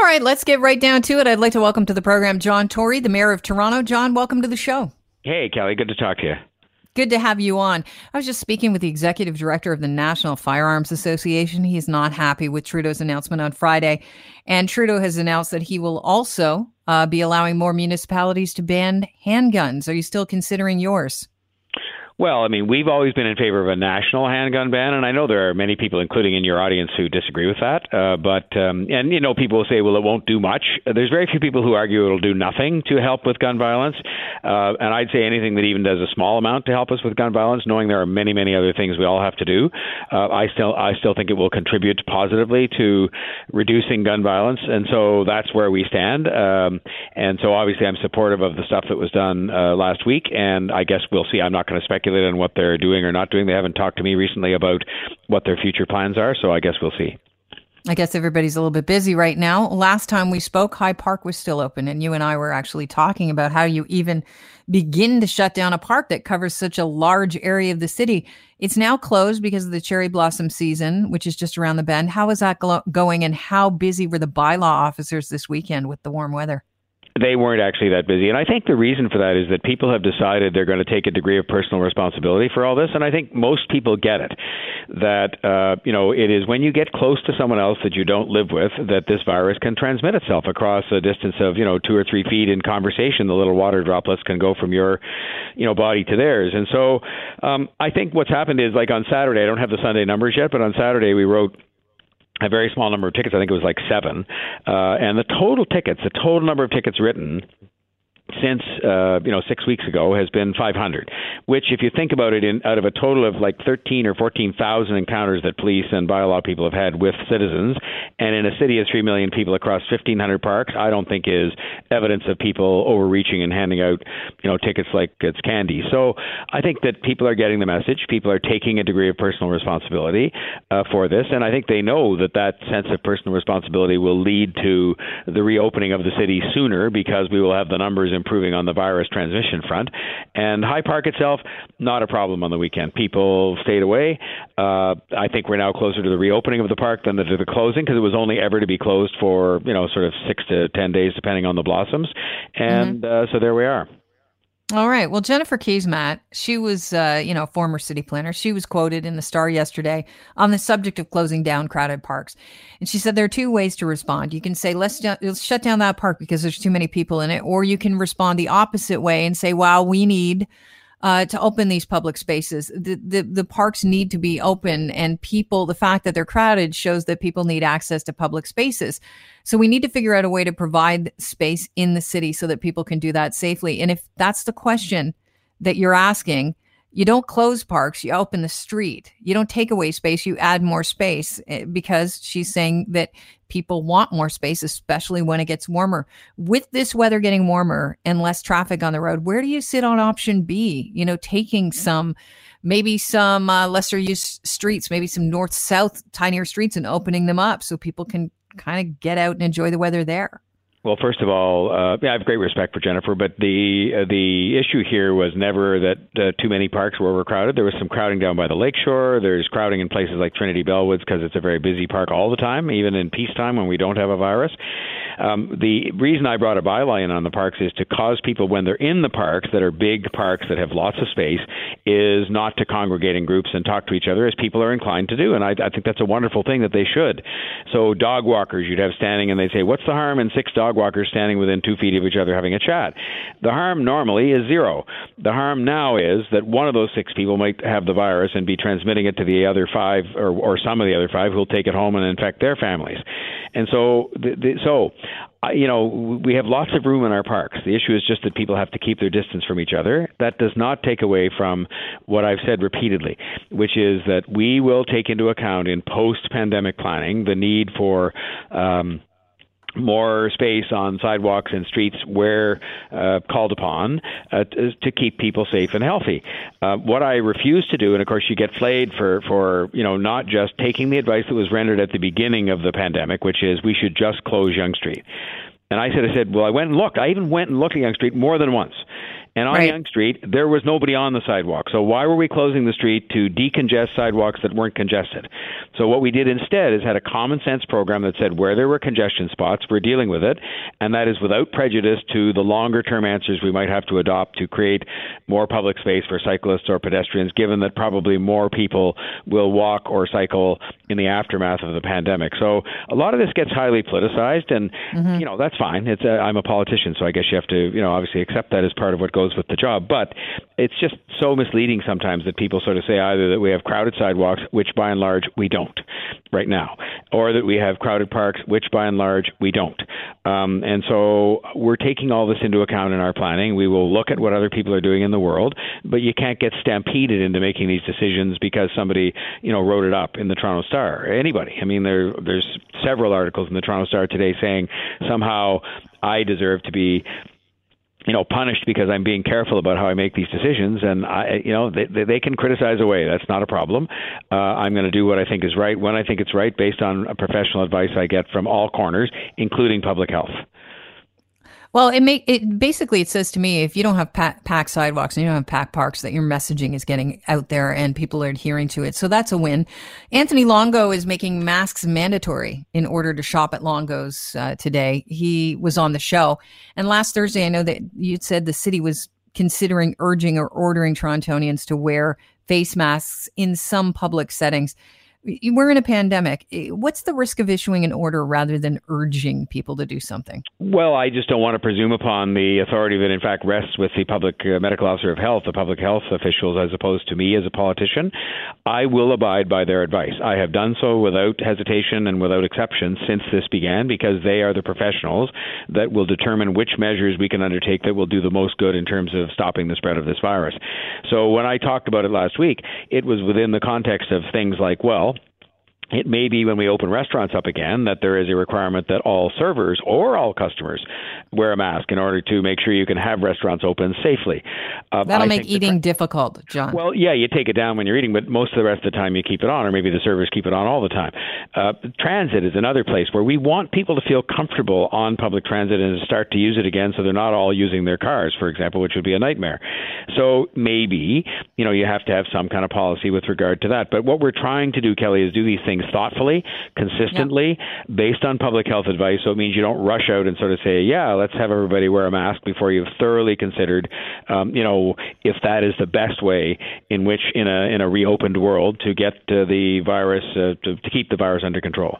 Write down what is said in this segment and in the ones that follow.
All right, let's get right down to it. I'd like to welcome to the program John Tory, the mayor of Toronto. John, welcome to the show. Hey, Kelly. Good to talk to you. Good to have you on. I was just speaking with the executive director of the National Firearms Association. He's not happy with Trudeau's announcement on Friday. And Trudeau has announced that he will also uh, be allowing more municipalities to ban handguns. Are you still considering yours? Well, I mean, we've always been in favor of a national handgun ban, and I know there are many people, including in your audience, who disagree with that. Uh, but um, and you know, people will say, well, it won't do much. There's very few people who argue it'll do nothing to help with gun violence, uh, and I'd say anything that even does a small amount to help us with gun violence, knowing there are many, many other things we all have to do. Uh, I still, I still think it will contribute positively to reducing gun violence, and so that's where we stand. Um, and so, obviously, I'm supportive of the stuff that was done uh, last week, and I guess we'll see. I'm not going to speculate speculate on what they're doing or not doing. They haven't talked to me recently about what their future plans are, so I guess we'll see. I guess everybody's a little bit busy right now. Last time we spoke, High Park was still open, and you and I were actually talking about how you even begin to shut down a park that covers such a large area of the city. It's now closed because of the cherry blossom season, which is just around the bend. How is that going, and how busy were the bylaw officers this weekend with the warm weather? They weren't actually that busy. And I think the reason for that is that people have decided they're going to take a degree of personal responsibility for all this. And I think most people get it that, uh, you know, it is when you get close to someone else that you don't live with that this virus can transmit itself across a distance of, you know, two or three feet in conversation. The little water droplets can go from your, you know, body to theirs. And so um, I think what's happened is like on Saturday, I don't have the Sunday numbers yet, but on Saturday we wrote a very small number of tickets. I think it was like seven. Uh, and the total tickets, the total number of tickets written since uh, you know six weeks ago has been 500, which, if you think about it, in out of a total of like 13 or 14,000 encounters that police and bylaw people have had with citizens, and in a city of three million people across 1,500 parks, I don't think is evidence of people overreaching and handing out you know tickets like it's candy. So I think that people are getting the message. People are taking a degree of personal responsibility uh, for this, and I think they know that that sense of personal responsibility will lead to the reopening of the city sooner because we will have the numbers improving on the virus transmission front. And High Park itself, not a problem on the weekend. People stayed away. Uh, I think we're now closer to the reopening of the park than to the closing because it was only ever to be closed for you know sort of six to ten days depending on the blossoms. And mm-hmm. uh, so there we are. All right. Well, Jennifer Keesmaat, she was, uh, you know, former city planner. She was quoted in the Star yesterday on the subject of closing down crowded parks, and she said there are two ways to respond. You can say let's, let's shut down that park because there's too many people in it, or you can respond the opposite way and say, "Wow, we need." Uh, to open these public spaces. The, the, the parks need to be open, and people. The fact that they're crowded shows that people need access to public spaces. So we need to figure out a way to provide space in the city so that people can do that safely. And if that's the question that you're asking, you don't close parks, you open the street. You don't take away space, you add more space eh, because she's saying that people want more space, especially when it gets warmer. With this weather getting warmer and less traffic on the road, where do you sit on option B? You know, taking some, maybe some uh, lesser used streets, maybe some north south tinier streets and opening them up so people can kind of get out and enjoy the weather there. Well, first of all, uh, yeah, I have great respect for Jennifer, but the uh, the issue here was never that uh, too many parks were overcrowded. There was some crowding down by the lakeshore. There's crowding in places like Trinity Bellwoods because it's a very busy park all the time, even in peacetime when we don't have a virus. Um, the reason I brought a bylaw in on the parks is to cause people when they're in the parks that are big parks that have lots of space is not to congregate in groups and talk to each other as people are inclined to do, and I, I think that's a wonderful thing that they should. So dog walkers you'd have standing and they'd say, "What's the harm in six dog walkers standing within two feet of each other having a chat?" The harm normally is zero. The harm now is that one of those six people might have the virus and be transmitting it to the other five or, or some of the other five who'll take it home and infect their families. And so, the, the, so you know, we have lots of room in our parks. The issue is just that people have to keep their distance from each other. That does not take away from what I've said repeatedly, which is that we will take into account in post-pandemic planning the need for. Um, more space on sidewalks and streets where uh, called upon uh, to keep people safe and healthy. Uh, what I refuse to do, and of course you get flayed for, for you know not just taking the advice that was rendered at the beginning of the pandemic, which is we should just close Yonge Street. And I said, I said, well, I went and looked. I even went and looked at Yonge Street more than once. And on Right. Yonge Street, there was nobody on the sidewalk. So why were we closing the street to decongest sidewalks that weren't congested? So what we did instead is had a common sense program that said where there were congestion spots, we're dealing with it, and that is without prejudice to the longer term answers we might have to adopt to create more public space for cyclists or pedestrians, given that probably more people will walk or cycle in the aftermath of the pandemic. So a lot of this gets highly politicized, and mm-hmm. you know that's fine. It's a, I'm a politician, so I guess you have to you know obviously accept that as part of what goes with the job. But it's just so misleading sometimes that people sort of say either that we have crowded sidewalks, which by and large we don't right now, or that we have crowded parks, which by and large we don't. Um, and so we're taking all this into account in our planning. We will look at what other people are doing in the world, but you can't get stampeded into making these decisions because somebody you know wrote it up in the Toronto Star. Anybody. I mean, there there's several articles in the Toronto Star today saying somehow I deserve to be you know punished because I'm being careful about how I make these decisions and I you know they they can criticize away. That's not a problem. Uh, I'm going to do what I think is right when I think it's right based on professional advice I get from all corners including public health Well, it make it basically it says to me if you don't have pa- packed sidewalks and you don't have packed parks, that your messaging is getting out there and people are adhering to it. So that's a win. Anthony Longo is making masks mandatory in order to shop at Longo's uh, today. He was on the show, and last Thursday, I know that you said the city was considering urging or ordering Torontonians to wear face masks in some public settings. We're in a pandemic. What's the risk of issuing an order rather than urging people to do something? Well, I just don't want to presume upon the authority that, in fact, rests with the public uh, medical officer of health, the public health officials, as opposed to me as a politician. I will abide by their advice. I have done so without hesitation and without exception since this began because they are the professionals that will determine which measures we can undertake that will do the most good in terms of stopping the spread of this virus. So when I talked about it last week, it was within the context of things like, well, it may be when we open restaurants up again that there is a requirement that all servers or all customers wear a mask in order to make sure you can have restaurants open safely. Um, That'll I make eating difficult, John. Well, yeah, you take it down when you're eating, but most of the rest of the time you keep it on, or maybe the servers keep it on all the time. Uh, transit is another place where we want people to feel comfortable on public transit and to start to use it again so they're not all using their cars, for example, which would be a nightmare. So maybe, you know, you have to have some kind of policy with regard to that. But what we're trying to do, Kelly, is do these things things thoughtfully, consistently, based on public health advice. So it means you don't rush out and sort of say, yeah, let's have everybody wear a mask before you've thoroughly considered, um, you know, if that is the best way in which, in a in a reopened world, to get uh, the virus uh, to, to keep the virus under control.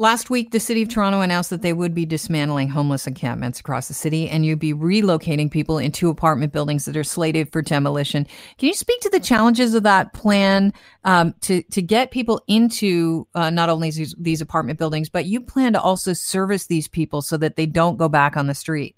Last week, the city of Toronto announced that they would be dismantling homeless encampments across the city and you'd be relocating people into apartment buildings that are slated for demolition. Can you speak to the challenges of that plan um, to, to get people into uh, not only these, these apartment buildings, but you plan to also service these people so that they don't go back on the street?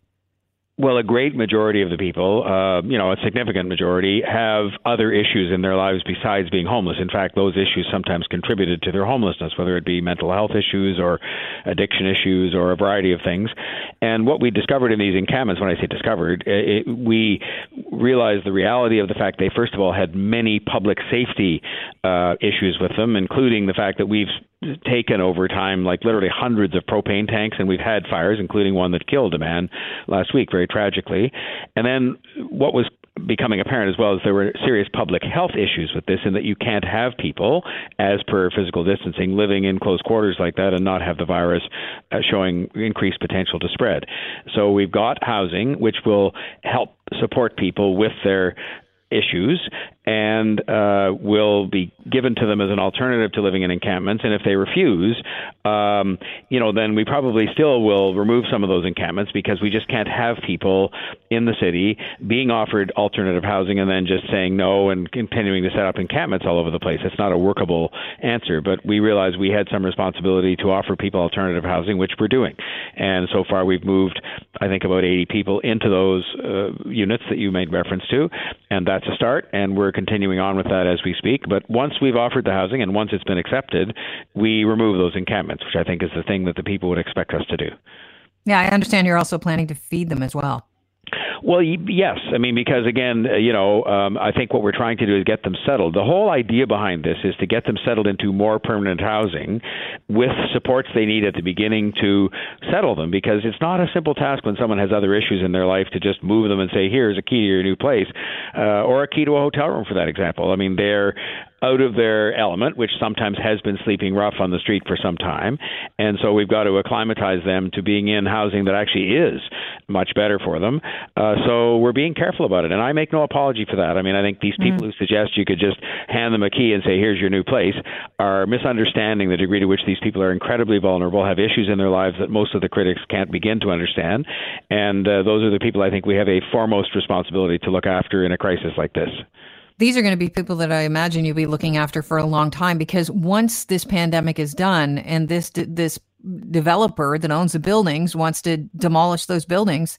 Well, a great majority of the people, uh, you know, a significant majority, have other issues in their lives besides being homeless. In fact, those issues sometimes contributed to their homelessness, whether it be mental health issues or addiction issues or a variety of things. And what we discovered in these encampments, when I say discovered, it, we realized the reality of the fact they, first of all, had many public safety uh, issues with them, including the fact that we've taken over time like literally hundreds of propane tanks and we've had fires including one that killed a man last week very tragically. And then what was becoming apparent as well as there were serious public health issues with this in that you can't have people as per physical distancing living in close quarters like that and not have the virus uh, showing increased potential to spread. So we've got housing which will help support people with their issues and uh, will be given to them as an alternative to living in encampments. And if they refuse, um, you know, then we probably still will remove some of those encampments because we just can't have people in the city being offered alternative housing and then just saying no and continuing to set up encampments all over the place. It's not a workable answer. But we realize we had some responsibility to offer people alternative housing, which we're doing. And so far, we've moved, I think, about 80 people into those uh, units that you made reference to, and that's a start. And we're continuing on with that as we speak. But once we've offered the housing and once it's been accepted, we remove those encampments, which I think is the thing that the people would expect us to do. Yeah, I understand you're also planning to feed them as well. Well, yes. I mean, because again, uh, you know, um, I think what we're trying to do is get them settled. The whole idea behind this is to get them settled into more permanent housing with supports they need at the beginning to settle them. Because it's not a simple task when someone has other issues in their life to just move them and say, "Here's a key to your new place," uh, or a key to a hotel room, for that example. I mean, they're out of their element, which sometimes has been sleeping rough on the street for some time. And so we've got to acclimatize them to being in housing that actually is much better for them. Uh, so we're being careful about it. And I make no apology for that. I mean, I think these people mm. who suggest you could just hand them a key and say, here's your new place, are misunderstanding the degree to which these people are incredibly vulnerable, have issues in their lives that most of the critics can't begin to understand. And uh, those are the people I think we have a foremost responsibility to look after in a crisis like this these are going to be people that I imagine you'll be looking after for a long time because once this pandemic is done and this this developer that owns the buildings wants to demolish those buildings,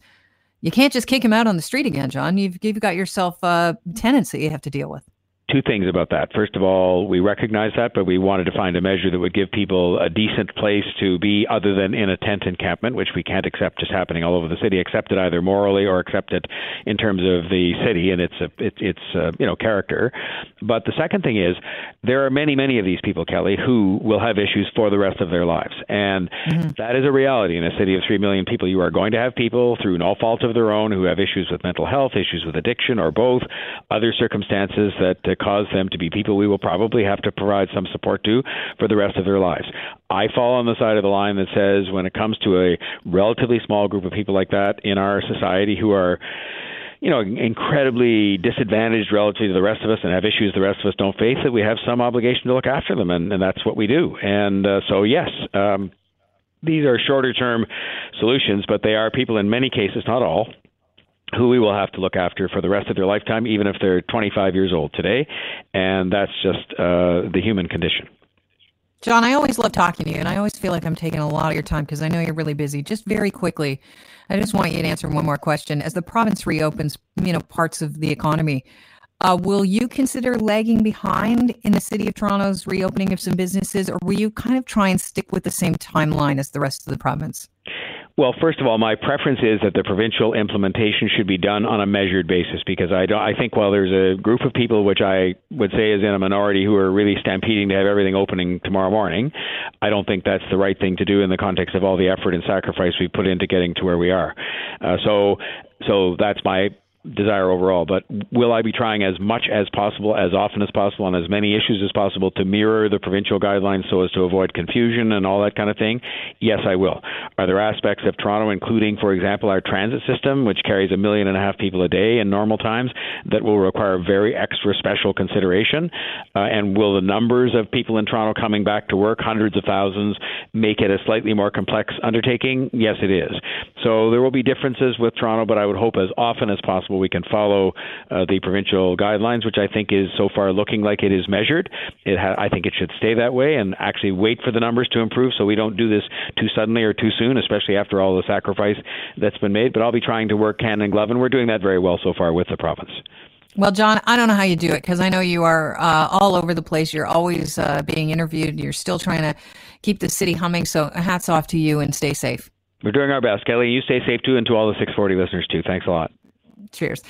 you can't just kick him out on the street again, John. You've you've got yourself a tenants that you have to deal with two things about that. First of all, we recognize that, but we wanted to find a measure that would give people a decent place to be other than in a tent encampment, which we can't accept just happening all over the city, accept it either morally or accept it in terms of the city and its its, its uh, you know character. But the second thing is there are many many of these people, Kelly, who will have issues for the rest of their lives, and mm-hmm. that is a reality in a city of three million people. You are going to have people through no fault of their own who have issues with mental health, issues with addiction, or both, other circumstances that uh, cause them to be people we will probably have to provide some support to for the rest of their lives. I fall on the side of the line that says when it comes to a relatively small group of people like that in our society who are you know, incredibly disadvantaged relative to the rest of us and have issues the rest of us don't face, that we have some obligation to look after them, and, and that's what we do. And uh, so, yes, um, these are shorter term solutions, but they are people in many cases, not all, who we will have to look after for the rest of their lifetime, even if they're 25 years old today. And that's just uh, the human condition. John, I always love talking to you, and I always feel like I'm taking a lot of your time because I know you're really busy. Just very quickly, I just want you to answer one more question. As the province reopens, you know, parts of the economy, uh, will you consider lagging behind in the city of Toronto's reopening of some businesses, or will you kind of try and stick with the same timeline as the rest of the province? Well, first of all, my preference is that the provincial implementation should be done on a measured basis because I don't. I think while there's a group of people which I would say is in a minority who are really stampeding to have everything opening tomorrow morning, I don't think that's the right thing to do in the context of all the effort and sacrifice we've put into getting to where we are. Uh, so, so that's my desire overall. But will I be trying as much as possible, as often as possible, on as many issues as possible to mirror the provincial guidelines so as to avoid confusion and all that kind of thing? Yes, I will. Are there aspects of Toronto, including, for example, our transit system, which carries a million and a half people a day in normal times, that will require very extra special consideration? Uh, and will the numbers of people in Toronto coming back to work, hundreds of thousands, make it a slightly more complex undertaking? Yes, it is. So there will be differences with Toronto, but I would hope as often as possible possible we can follow uh, the provincial guidelines, which I think is so far looking like it is measured. It ha- I think it should stay that way and actually wait for the numbers to improve so we don't do this too suddenly or too soon, especially after all the sacrifice that's been made. But I'll be trying to work hand in glove, and we're doing that very well so far with the province. Well, John, I don't know how you do it because I know you are uh, all over the place. You're always uh, being interviewed. You're still trying to keep the city humming. So hats off to you and stay safe. We're doing our best, Kelly. You stay safe too, and to all the 640 listeners too. Thanks a lot. Cheers.